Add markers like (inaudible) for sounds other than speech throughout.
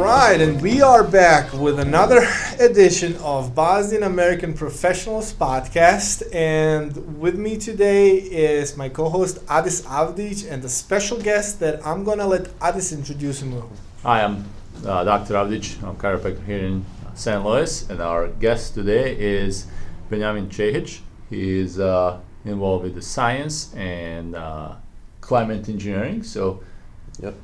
All right, and we are back with another (laughs) edition of Bosnian American Professionals Podcast. And with me today is my co host Adis Avdic and a special guest that I'm going to let Adis introduce him. Hi, I'm uh, Dr. Avdic. I'm chiropractor here in St. Louis, and our guest today is Benjamin Cehic. He is uh, involved with the science and uh, climate engineering. So, Yep.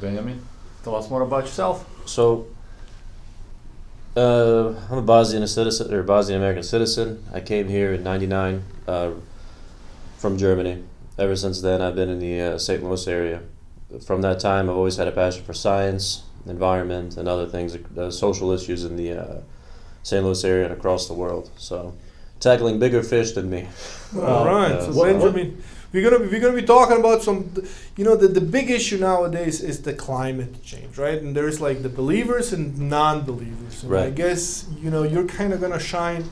Benjamin, tell us more about yourself. So, uh, I'm a Bosnian citizen or Bosnian American citizen. I came here in '99 uh, from Germany. Ever since then, I've been in the uh, St. Louis area. From that time, I've always had a passion for science, environment, and other things, uh, social issues in the uh, St. Louis area and across the world. So, tackling bigger fish than me. All right, uh, so what- Benjamin, we're gonna be, we're gonna be talking about some, you know, the, the big issue nowadays is the climate change, right? And there's like the believers and non-believers. And I guess you know you're kind of gonna shine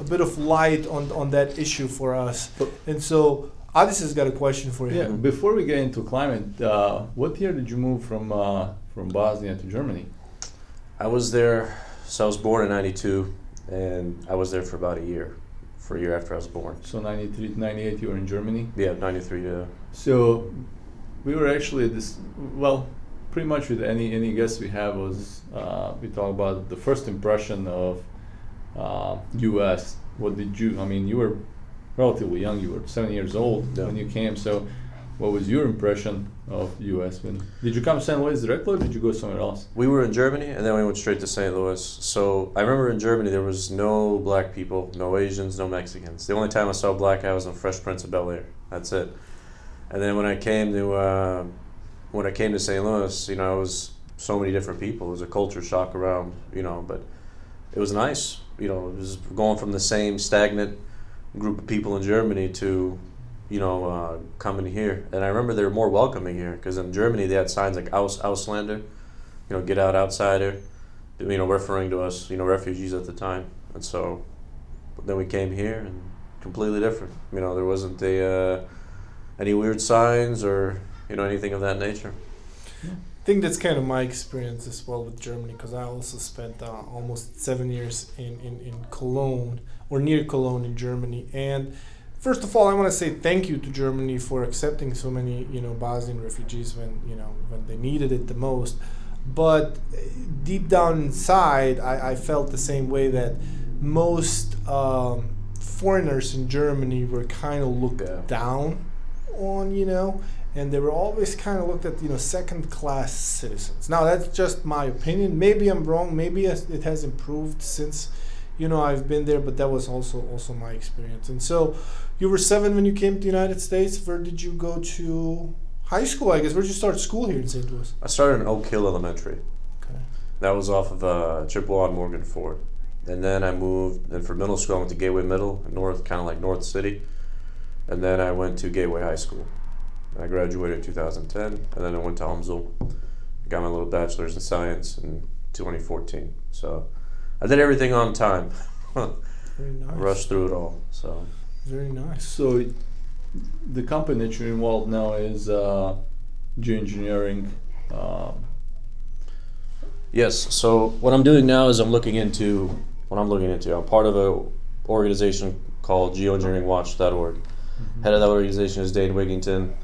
a bit of light on on that issue for us. But- And so Adis has got a question for you. Yeah, before we get into climate, uh, what year did you move from uh, from Bosnia to Germany? I was there, so I was born in '92, and I was there for about a year, for a year after I was born. So 93 to 98, you were in Germany. Yeah, '93. Yeah. So we were actually this well, pretty much with any any guest we have was uh, we talk about the first impression of uh, U.S. What did you? I mean, you were relatively young. You were seven years old Yeah. when you came. So what was your impression of the U.S. when did you come to St. Louis directly, or did you go somewhere else? We were in Germany, and then we went straight to St. Louis. So I remember in Germany there was no black people, no Asians, no Mexicans. The only time I saw black guy was on Fresh Prince of Bel Air. That's it. And then when I came to uh, when I came to St. Louis, you know, it was so many different people. It was a culture shock around, you know, but it was nice. You know, it was going from the same stagnant group of people in Germany to, you know, uh, coming here. And I remember they were more welcoming here because in Germany they had signs like Aus Auslander, you know, get out outsider, you know, referring to us, you know, refugees at the time. And so then we came here and completely different. You know, there wasn't a, uh, any weird signs or, you know, anything of that nature. I think that's kind of my experience as well with Germany because I also spent uh, almost seven years in, in, in Cologne or near Cologne in Germany. And first of all, I want to say thank you to Germany for accepting so many you know Bosnian refugees when you know when they needed it the most. But uh, deep down inside, I, I felt the same way that most um, foreigners in Germany were kind of looked Yeah. down on, you know, and they were always kind of looked at, you know, second class citizens. Now, that's just my opinion. Maybe I'm wrong. Maybe it it has improved since, you know, I've been there, but that was also also my experience. And so, you were seven when you came to the United States. Where did you go to high school? I guess where did you start school here in St. Louis? I started in Oak Hill Elementary. Okay. That was off of uh, Chippewa and Morgan Ford. And then I moved, and for middle school, I went to Gateway Middle, North, kind of like North City. And then I went to Gateway High School. I graduated in 2010, and then I went to Helmsville. Got my little bachelor's in science in 2014. So I did everything on time. (laughs) Very nice. Rushed through it all. So Very nice. So the company that you're involved now is uh, geoengineering. Um, Yes. So what I'm doing now is I'm looking into what I'm looking into. I'm part of an organization called geoengineeringwatch.org. Head of that organization is Dane Wigington,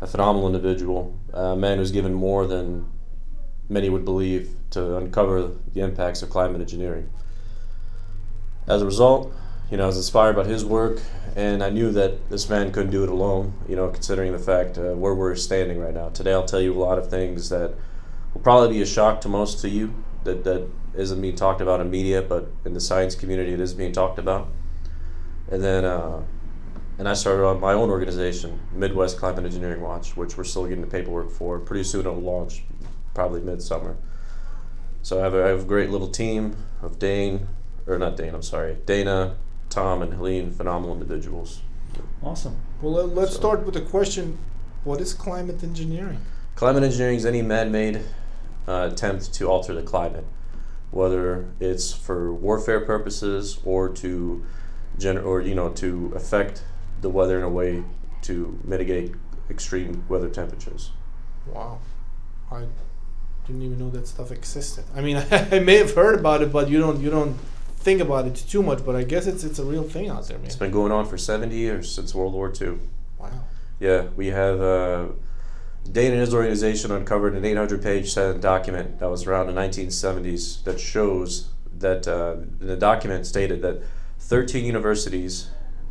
a phenomenal individual, a man who's given more than many would believe to uncover the impacts of climate engineering. As a result, you know, I was inspired by his work, and I knew that this man couldn't do it alone. You know, considering the fact uh, where we're standing right now. Today, I'll tell you a lot of things that will probably be a shock to most of you that that isn't being talked about in media, but in the science community, it is being talked about. And then, uh, and I started on my own organization, Midwest Climate Engineering Watch, which we're still getting the paperwork for. Pretty soon it'll launch, probably midsummer. So I have a, I have a great little team of Dane, or not Dane, I'm sorry, Dana, Tom, and Helene, phenomenal individuals. awesome. Well, let, let's So- start with the question: What is climate engineering? Climate engineering is any man-made uh, attempt to alter the climate, whether it's for warfare purposes or to gen- or you know to affect the weather in a way to mitigate extreme weather temperatures. Wow, I didn't even know that stuff existed. I mean, (laughs) I may have heard about it, but you don't you don't think about it too much. But I guess it's it's a real thing out there, man. It's been going on for 70 years since World War II. Wow. Yeah, we have uh, Dane and his organization uncovered an 800-page document that was around the 1970s that shows that uh, the document stated that 13 universities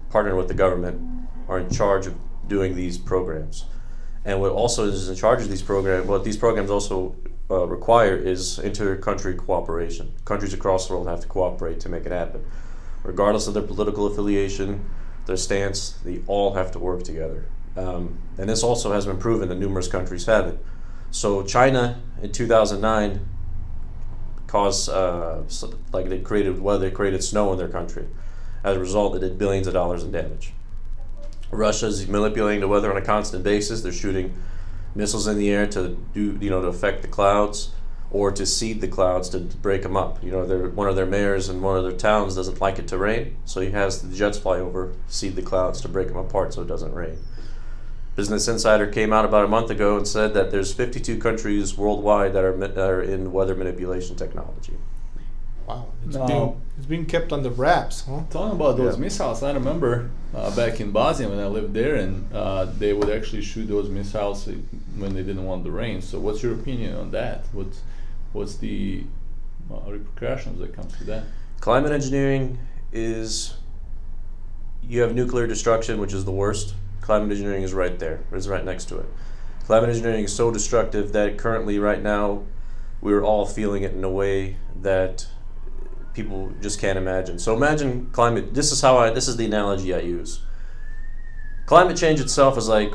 partnered with the government are in charge of doing these programs. And what also is in charge of these programs, what these programs also uh, require is inter-country cooperation. Countries across the world have to cooperate to make it happen, regardless of their political affiliation, their stance. They all have to work together, um, and this also has been proven that numerous countries have it. So China in 2009 caused uh, like they created weather, they created snow in their country. As a result, it did billions of dollars in damage. Russia's manipulating the weather on a constant basis. They're shooting missiles in the air to do you know to affect the clouds or to seed the clouds to break them up. You know, one of their mayors in one of their towns doesn't like it to rain, so he has the jets fly over, seed the clouds to break them apart so it doesn't rain. Business Insider came out about a month ago and said that there's 52 countries worldwide that are, that are in weather manipulation technology. Wow, it's, no. being, it's being kept under wraps, huh? Talking about those yeah. missiles, I remember uh, back in Bosnia when I lived there, and uh, they would actually shoot those missiles when they didn't want the rain. So, what's your opinion on that? What's what's the uh, repercussions that come to that? Climate engineering is you have nuclear destruction, which is the worst. Climate engineering is right there. It's right next to it. Climate engineering is so destructive that currently, right now, we're all feeling it in a way that people just can't imagine. So imagine climate. This is how I. This is the analogy I use. Climate change itself is like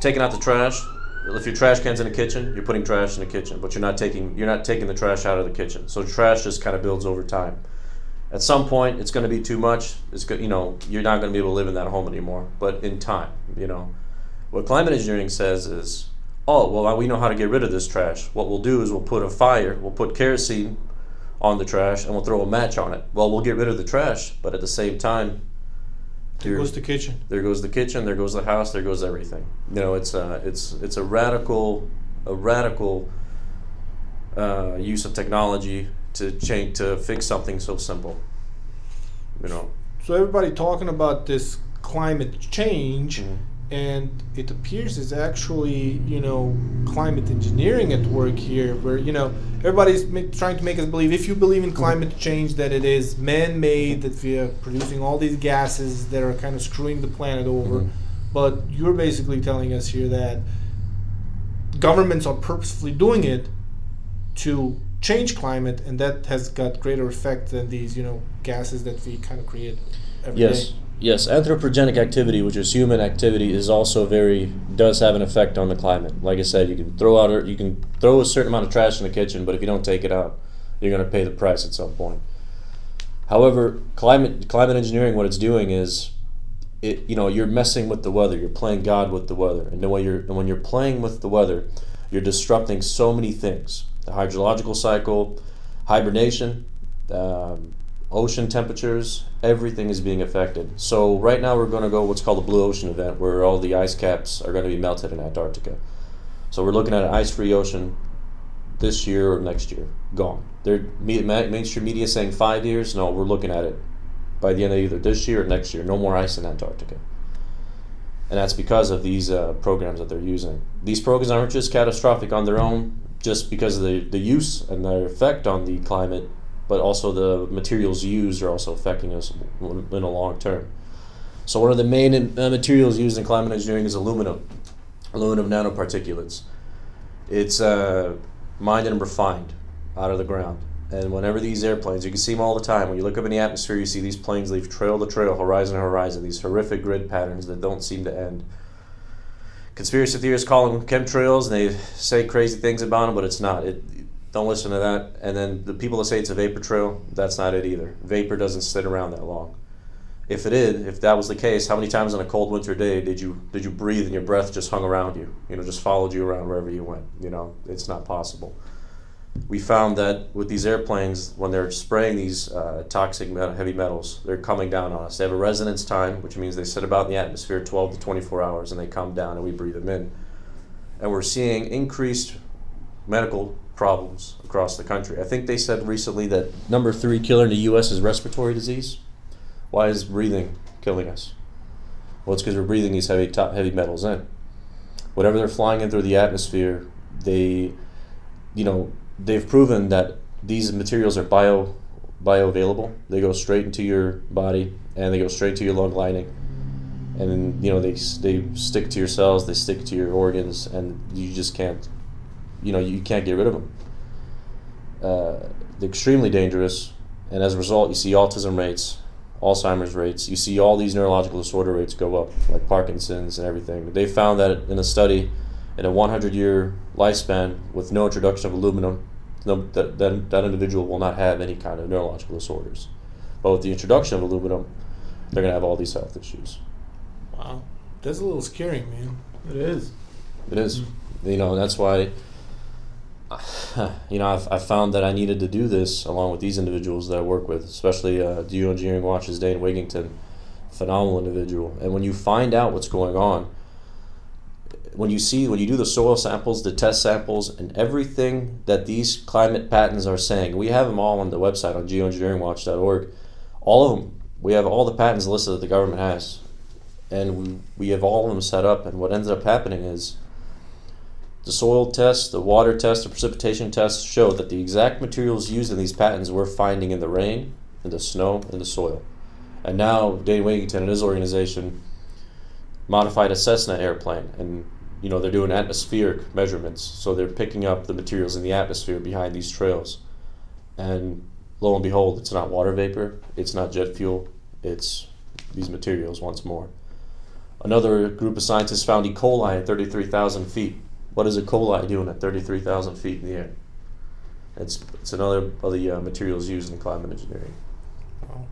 taking out the trash. If your trash can's in the kitchen, you're putting trash in the kitchen, but you're not taking you're not taking the trash out of the kitchen. So trash just kind of builds over time. At some point, it's going to be too much. It's good, you know, you're not going to be able to live in that home anymore. But in time, you know, what climate engineering says is, oh well, we know how to get rid of this trash. What we'll do is we'll put a fire, we'll put kerosene on the trash and we'll throw a match on it. Well, we'll get rid of the trash, but at the same time, there goes the kitchen. There goes the kitchen. There goes the house. There goes everything. You know, it's a it's it's a radical a radical uh, use of technology to change to fix something so simple. You know. So everybody talking about this climate change. Mm-hmm and it appears it's actually you know climate engineering at work here where you know everybody's ma- trying to make us believe if you believe in climate change that it is man-made that we are producing all these gases that are kind of screwing the planet over mm-hmm. but you're basically telling us here that governments are purposefully doing it to change climate and that has got greater effect than these you know gases that we kind of create every yes. day. Yes, anthropogenic activity, which is human activity, is also very does have an effect on the climate. Like I said, you can throw out you can throw a certain amount of trash in the kitchen, but if you don't take it out, you're going to pay the price at some point. However, climate climate engineering, what it's doing is, it you know you're messing with the weather. You're playing God with the weather, and when you're and when you're playing with the weather, you're disrupting so many things: the hydrological cycle, hibernation, um, ocean temperatures, everything is being affected. So right now we're going to go what's called a blue ocean event, where all the ice caps are going to be melted in Antarctica. So we're looking at an ice-free ocean this year or next year, gone. They're mainstream media saying five years. No, we're looking at it by the end of either this year or next year. No more ice in Antarctica. And that's because of these uh, programs that they're using. These programs aren't just catastrophic on their own, just because of the, the use and their effect on the climate but also the materials used are also affecting us in the long term. So one of the main uh, materials used in climate engineering is aluminum, aluminum nanoparticulates. It's uh, mined and refined out of the ground. And whenever these airplanes, you can see them all the time. When you look up in the atmosphere, you see these planes leave trail to trail, horizon to horizon, these horrific grid patterns that don't seem to end. Conspiracy theorists call them chemtrails, and they say crazy things about them, but it's not. It, don't listen to that. And then the people that say it's a vapor trail, that's not it either. Vapor doesn't sit around that long. If it did, if that was the case, how many times on a cold winter day did you did you breathe and your breath just hung around you? You know, just followed you around wherever you went. You know, it's not possible. We found that with these airplanes, when they're spraying these uh, toxic heavy metals, they're coming down on us. They have a resonance time, which means they sit about in the atmosphere 12 to 24 hours, and they come down, and we breathe them in. And we're seeing increased medical problems across the country. I think they said recently that number three killer in the U.S. is respiratory disease. Why is breathing killing us? Well, it's because we're breathing these heavy top heavy metals in. Whatever they're flying in through the atmosphere, they, you know, they've proven that these materials are bio bioavailable. They go straight into your body and they go straight to your lung lining. And then, you know, they, they stick to your cells, they stick to your organs, and you just can't, you know, you can't get rid of them. Uh, they're extremely dangerous, and as a result, you see autism rates, Alzheimer's rates. You see all these neurological disorder rates go up, like Parkinson's and everything. They found that in a study, in a 100 year lifespan with no introduction of aluminum, no, that, that, that individual will not have any kind of neurological disorders. But with the introduction of aluminum, they're going to have all these health issues. Wow, that's a little scary, man. It is. It is. You know, that's why, (laughs) you know, I've, I found that I needed to do this along with these individuals that I work with, especially uh, Geoengineering Watch's Dane Wigington, phenomenal individual. And when you find out what's going on, when you see when you do the soil samples, the test samples, and everything that these climate patents are saying, we have them all on the website on geoengineeringwatch.org. All of them, we have all the patents listed that the government has, and we, we have all of them set up. And what ended up happening is the soil tests, the water tests, the precipitation tests show that the exact materials used in these patents we're finding in the rain, in the snow, in the soil. And now Dane Wigington and his organization modified a Cessna airplane, and you know they're doing atmospheric measurements, so they're picking up the materials in the atmosphere behind these trails, and lo and behold, it's not water vapor, it's not jet fuel, it's these materials once more. Another group of scientists found E. coli at 33,000 feet. What is a coli doing at 33,000 feet in the air? It's, it's another of the uh, materials used in climate engineering. Wow.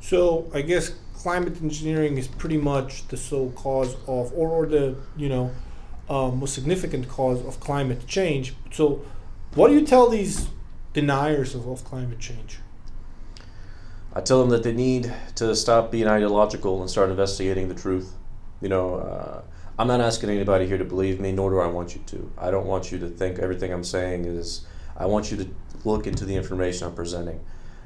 So I guess climate engineering is pretty much the sole cause of, or, or the you know uh, most significant cause of climate change. So, what do you tell these deniers of, of climate change? I tell them that they need to stop being ideological and start investigating the truth. You know, uh, I'm not asking anybody here to believe me, nor do I want you to. I don't want you to think everything I'm saying is. I want you to look into the information I'm presenting.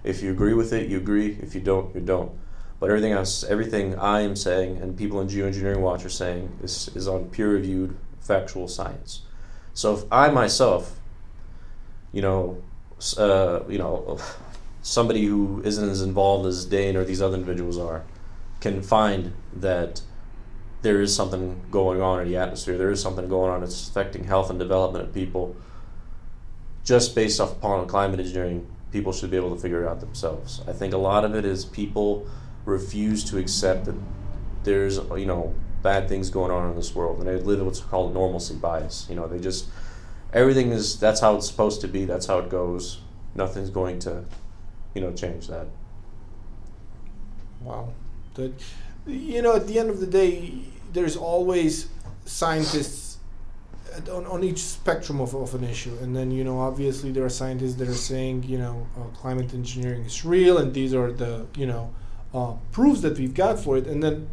If you agree with it, you agree. If you don't, you don't. But everything else, everything I am saying and people in Geoengineering Watch are saying is, is on peer-reviewed factual science. So if I myself, you know, uh, you know, somebody who isn't as involved as Dane or these other individuals are, can find that there is something going on in the atmosphere. There is something going on that's affecting health and development of people. Just based off upon climate engineering, people should be able to figure it out themselves. I think a lot of it is people refuse to accept that there's you know bad things going on in this world, and they live in what's called normalcy bias. You know, they just everything is that's how it's supposed to be. That's how it goes. Nothing's going to, you know, change that. Wow, that you know, at the end of the day, there's always scientists on, on each spectrum of, of an issue. And then, you know, obviously there are scientists that are saying, you know, uh, climate engineering is real and these are the, you know, uh, proofs that we've got for it. And then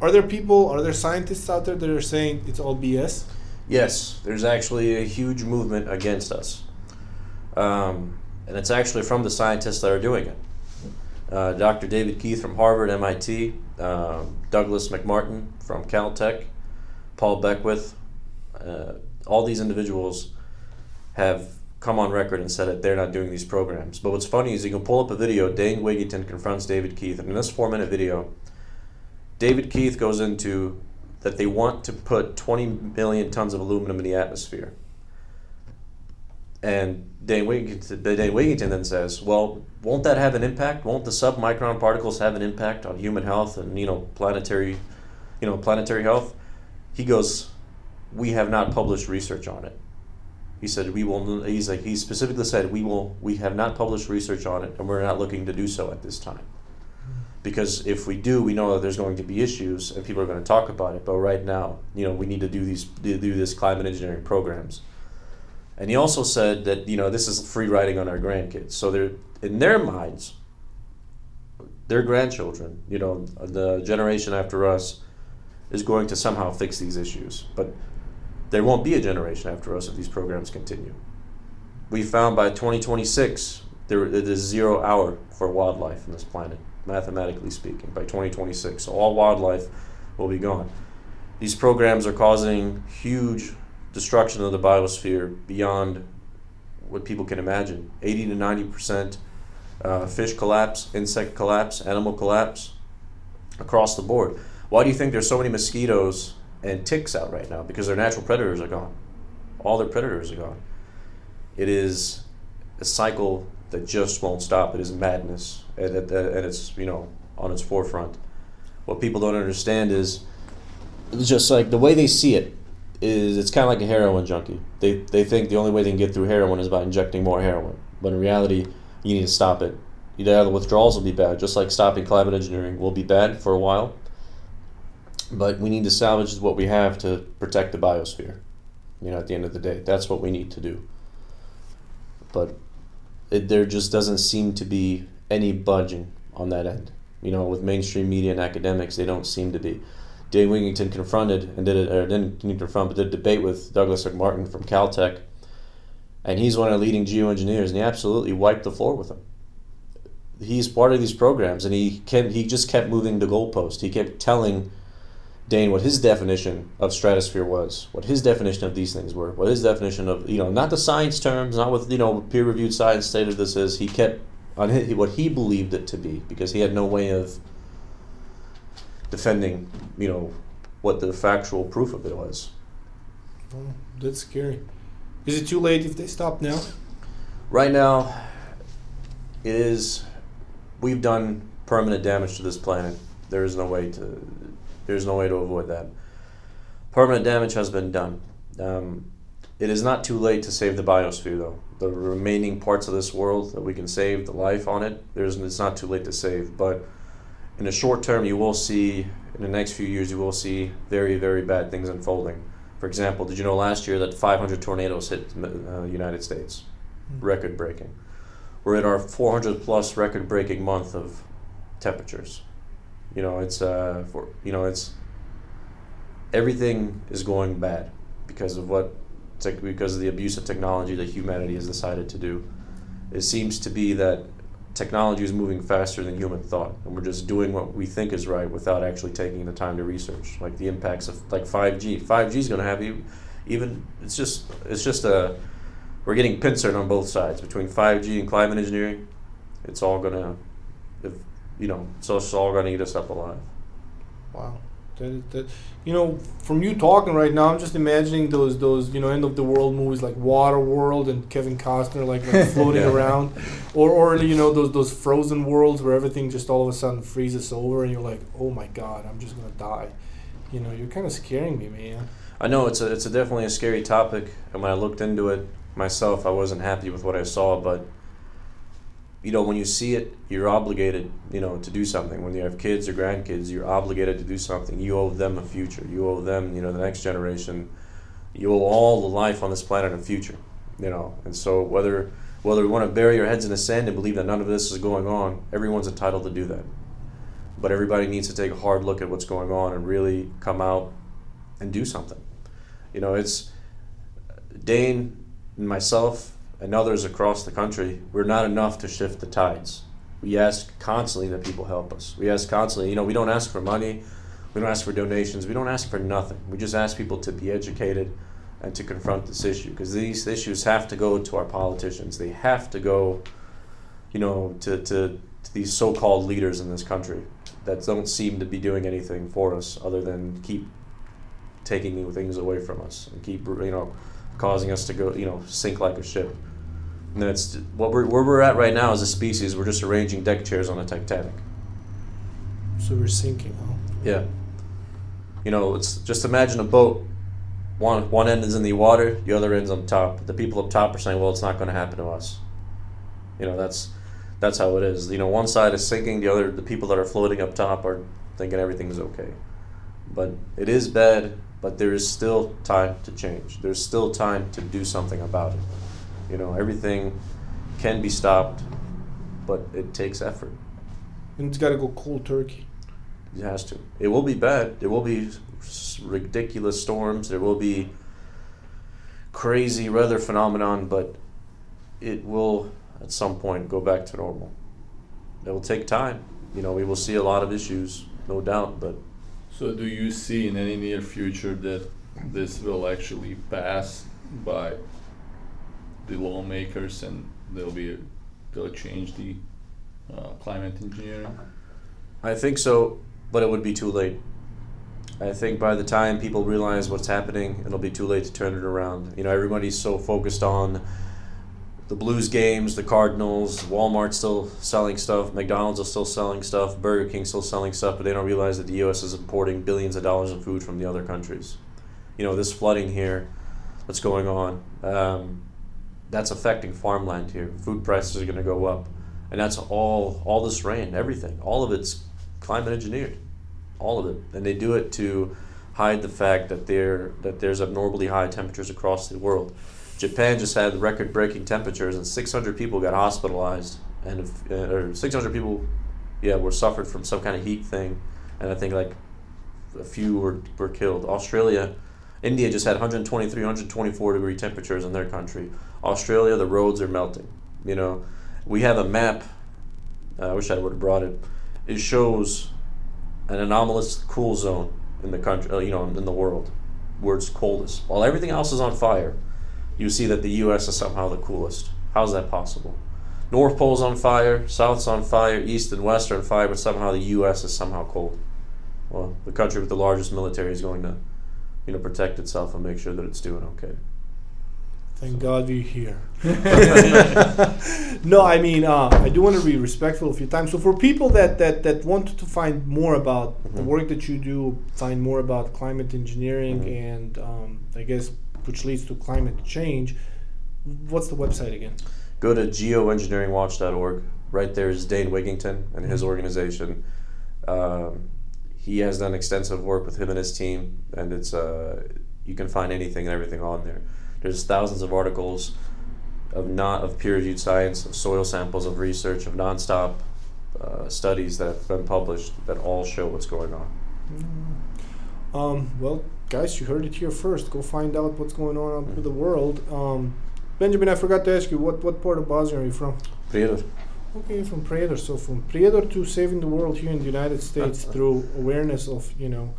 are there people, are there scientists out there that are saying it's all BS? Yes, there's actually a huge movement against us. Um, and it's actually from the scientists that are doing it. Uh, Dr. David Keith from Harvard, MIT, um, Douglas MacMartin from Caltech, Paul Beckwith, uh, all these individuals have come on record and said that they're not doing these programs. But what's funny is you can pull up a video, Dane Wigington confronts David Keith, and in this four minute video, David Keith goes into that they want to put 20 million tons of aluminum in the atmosphere. And Dan Wigington, Wigington then says, well, won't that have an impact? Won't the submicron particles have an impact on human health and, you know, planetary, you know, planetary health? He goes, we have not published research on it. He said we will. He's like he specifically said we will. We have not published research on it, and we're not looking to do so at this time. Because if we do, we know that there's going to be issues, and people are going to talk about it. But right now, you know, we need to do these do this climate engineering programs. And he also said that you know this is free riding on our grandkids. So they're in their minds, their grandchildren, you know, the generation after us, is going to somehow fix these issues. But there won't be a generation after us if these programs continue. We found by 2026 there it is zero hour for wildlife on this planet, mathematically speaking. By 2026, so all wildlife will be gone. These programs are causing huge destruction of the biosphere beyond what people can imagine. 80 to 90 percent uh, fish collapse, insect collapse, animal collapse across the board. Why do you think there's so many mosquitoes and ticks out right now? Because their natural predators are gone. All their predators are gone. It is a cycle that just won't stop. It is madness, and, and it's you know on its forefront. What people don't understand is just like the way they see it is it's kind of like a heroin junkie. They they think the only way they can get through heroin is by injecting more heroin, but in reality, you need to stop it. Either the withdrawals will be bad, just like stopping climate engineering will be bad for a while. But we need to salvage what we have to protect the biosphere. You know, at the end of the day, that's what we need to do. But it, there just doesn't seem to be any budging on that end. You know, with mainstream media and academics, they don't seem to be. Dane Wigington confronted and did it, or didn't confront, but did a debate with Douglas MacMartin from Caltech, and he's one of the leading geoengineers, and he absolutely wiped the floor with him. He's part of these programs, and he can he just kept moving the goalpost. He kept telling Dane what his definition of stratosphere was, what his definition of these things were, what his definition of you know not the science terms, not with you know peer reviewed science stated this is. He kept on his, what he believed it to be because he had no way of defending you know what the factual proof of it was. Oh, that's scary. Is it too late if they stop now? Right now, it is. We've done permanent damage to this planet. There is no way to. There's no way to avoid that. Permanent damage has been done. Um, it is not too late to save the biosphere, though. The remaining parts of this world that we can save, the life on it, there's it's not too late to save. But in the short term, you will see in the next few years, you will see very, very bad things unfolding. For example, did you know last year that 500 tornadoes hit the uh, United States? Mm-hmm. Record breaking. We're at our 400 plus record breaking month of temperatures. You know, it's uh, for you know, it's everything is going bad because of what because of the abuse of technology that humanity has decided to do. It seems to be that technology is moving faster than human thought, and we're just doing what we think is right without actually taking the time to research, like the impacts of like 5G. 5G is going to have you, even it's just it's just a we're getting pincered on both sides between 5G and climate engineering. It's all going to, if you know, so it's all going to eat us up alive. Wow. That, that, you know, from you talking right now, I'm just imagining those those you know end of the world movies like Water World and Kevin Costner like, like (laughs) floating yeah. around, or or you know those those frozen worlds where everything just all of a sudden freezes over and you're like, oh my god, I'm just gonna die. You know, you're kind of scaring me, man. I know it's a it's a definitely a scary topic, and when I looked into it myself, I wasn't happy with what I saw, but you know, when you see it, you're obligated, you know, to do something. When you have kids or grandkids, you're obligated to do something. You owe them a future. You owe them, you know, the next generation. You owe all the life on this planet a future, you know. And so whether whether we want to bury our heads in the sand and believe that none of this is going on, everyone's entitled to do that. But everybody needs to take a hard look at what's going on and really come out and do something. You know, it's Dane and myself and others across the country, we're not enough to shift the tides. We ask constantly that people help us. We ask constantly, you know, we don't ask for money, we don't ask for donations, we don't ask for nothing. We just ask people to be educated and to confront this issue because these issues have to go to our politicians. They have to go, you know, to, to, to these so called leaders in this country that don't seem to be doing anything for us other than keep taking things away from us and keep, you know, causing us to go, you know, sink like a ship. And that's what we're where we're at right now as a species. We're just arranging deck chairs on a Titanic. So we're sinking, huh? Yeah. You know, it's just imagine a boat. One one end is in the water, the other end's on top. The people up top are saying, "Well, it's not going to happen to us." You know, that's that's how it is. You know, one side is sinking, the other, the people that are floating up top are thinking everything's okay. But it is bad, but there is still time to change. There's still time to do something about it. You know, everything can be stopped, but it takes effort. And it's got to go cold turkey. It has to. It will be bad. There will be ridiculous storms. There will be crazy weather phenomenon, but it will at some point go back to normal. It will take time. You know, we will see a lot of issues, no doubt, but So do you see in any near future that this will actually pass by the lawmakers and they'll be they'll change the uh, climate engineering? I think so, but it would be too late. I think by the time people realize what's happening, it'll be too late to turn it around. You know, everybody's so focused on the Blues games, the Cardinals, Walmart's still selling stuff, McDonald's is still selling stuff, Burger King's still selling stuff, but they don't realize that the U.S. is importing billions of dollars of food from the other countries. You know, this flooding here, what's going on, um, that's affecting farmland here. Food prices are going to go up, and that's all all this rain, everything, all of it's climate engineered, all of it, and they do it to hide the fact that there that there's abnormally high temperatures across the world. Japan just had record-breaking temperatures, and 600 people got hospitalized, and if, uh, or 600 people, yeah, were suffered from some kind of heat thing, and I think like a few were were killed. Australia, India just had 123, 124 degree temperatures in their country. Australia, the roads are melting. You know, we have a map. uh, I wish I would have brought it. It shows an anomalous cool zone in the country, uh, you know, in the world, where it's coldest. While everything else is on fire, you see that the U.S. is somehow the coolest. How's that possible? North Pole's on fire, South's on fire, East and West are on fire, but somehow the U.S. is somehow cold. Well, the country with the largest military is going to, you know, protect itself and make sure that it's doing okay. Thank God you're here. (laughs) (laughs) no, I mean, uh, I do want to be respectful of your time. So, for people that, that, that want to find more about the Mhm. work that you do, find more about climate engineering, Mhm. and um, I guess which leads to climate change, what's the website again? Go to geoengineeringwatch.org. Right there is Dane Wigington and his organization. Um, he has done extensive work with him and his team, and it's uh, you can find anything and everything on there. There's thousands of articles of not of peer-reviewed science, of soil samples, of research, of nonstop uh, studies that have been published that all show what's going on. Um, well, guys, you heard it here first. Go find out what's going on out with the world. Um, Benjamin, I forgot to ask you, what, what part of Bosnia are you from? Prijedor. Okay, from Prijedor. So from Prijedor to saving the world here in the United States (laughs) through awareness of, you know,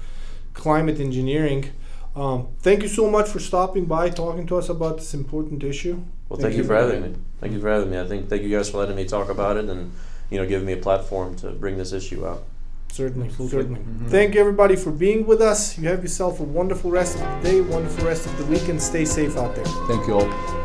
climate engineering. Um, thank you so much for stopping by, talking to us about this important issue. Well, Thank thank, you. you for having me. Thank you for having me. I think thank you guys for letting me talk about it and you know giving me a platform to bring this issue out. Certainly, Absolutely. certainly. Mhm. Thank you, everybody, for being with us. You have yourself a wonderful rest of the day, wonderful rest of the week, and stay safe out there. Thank you all.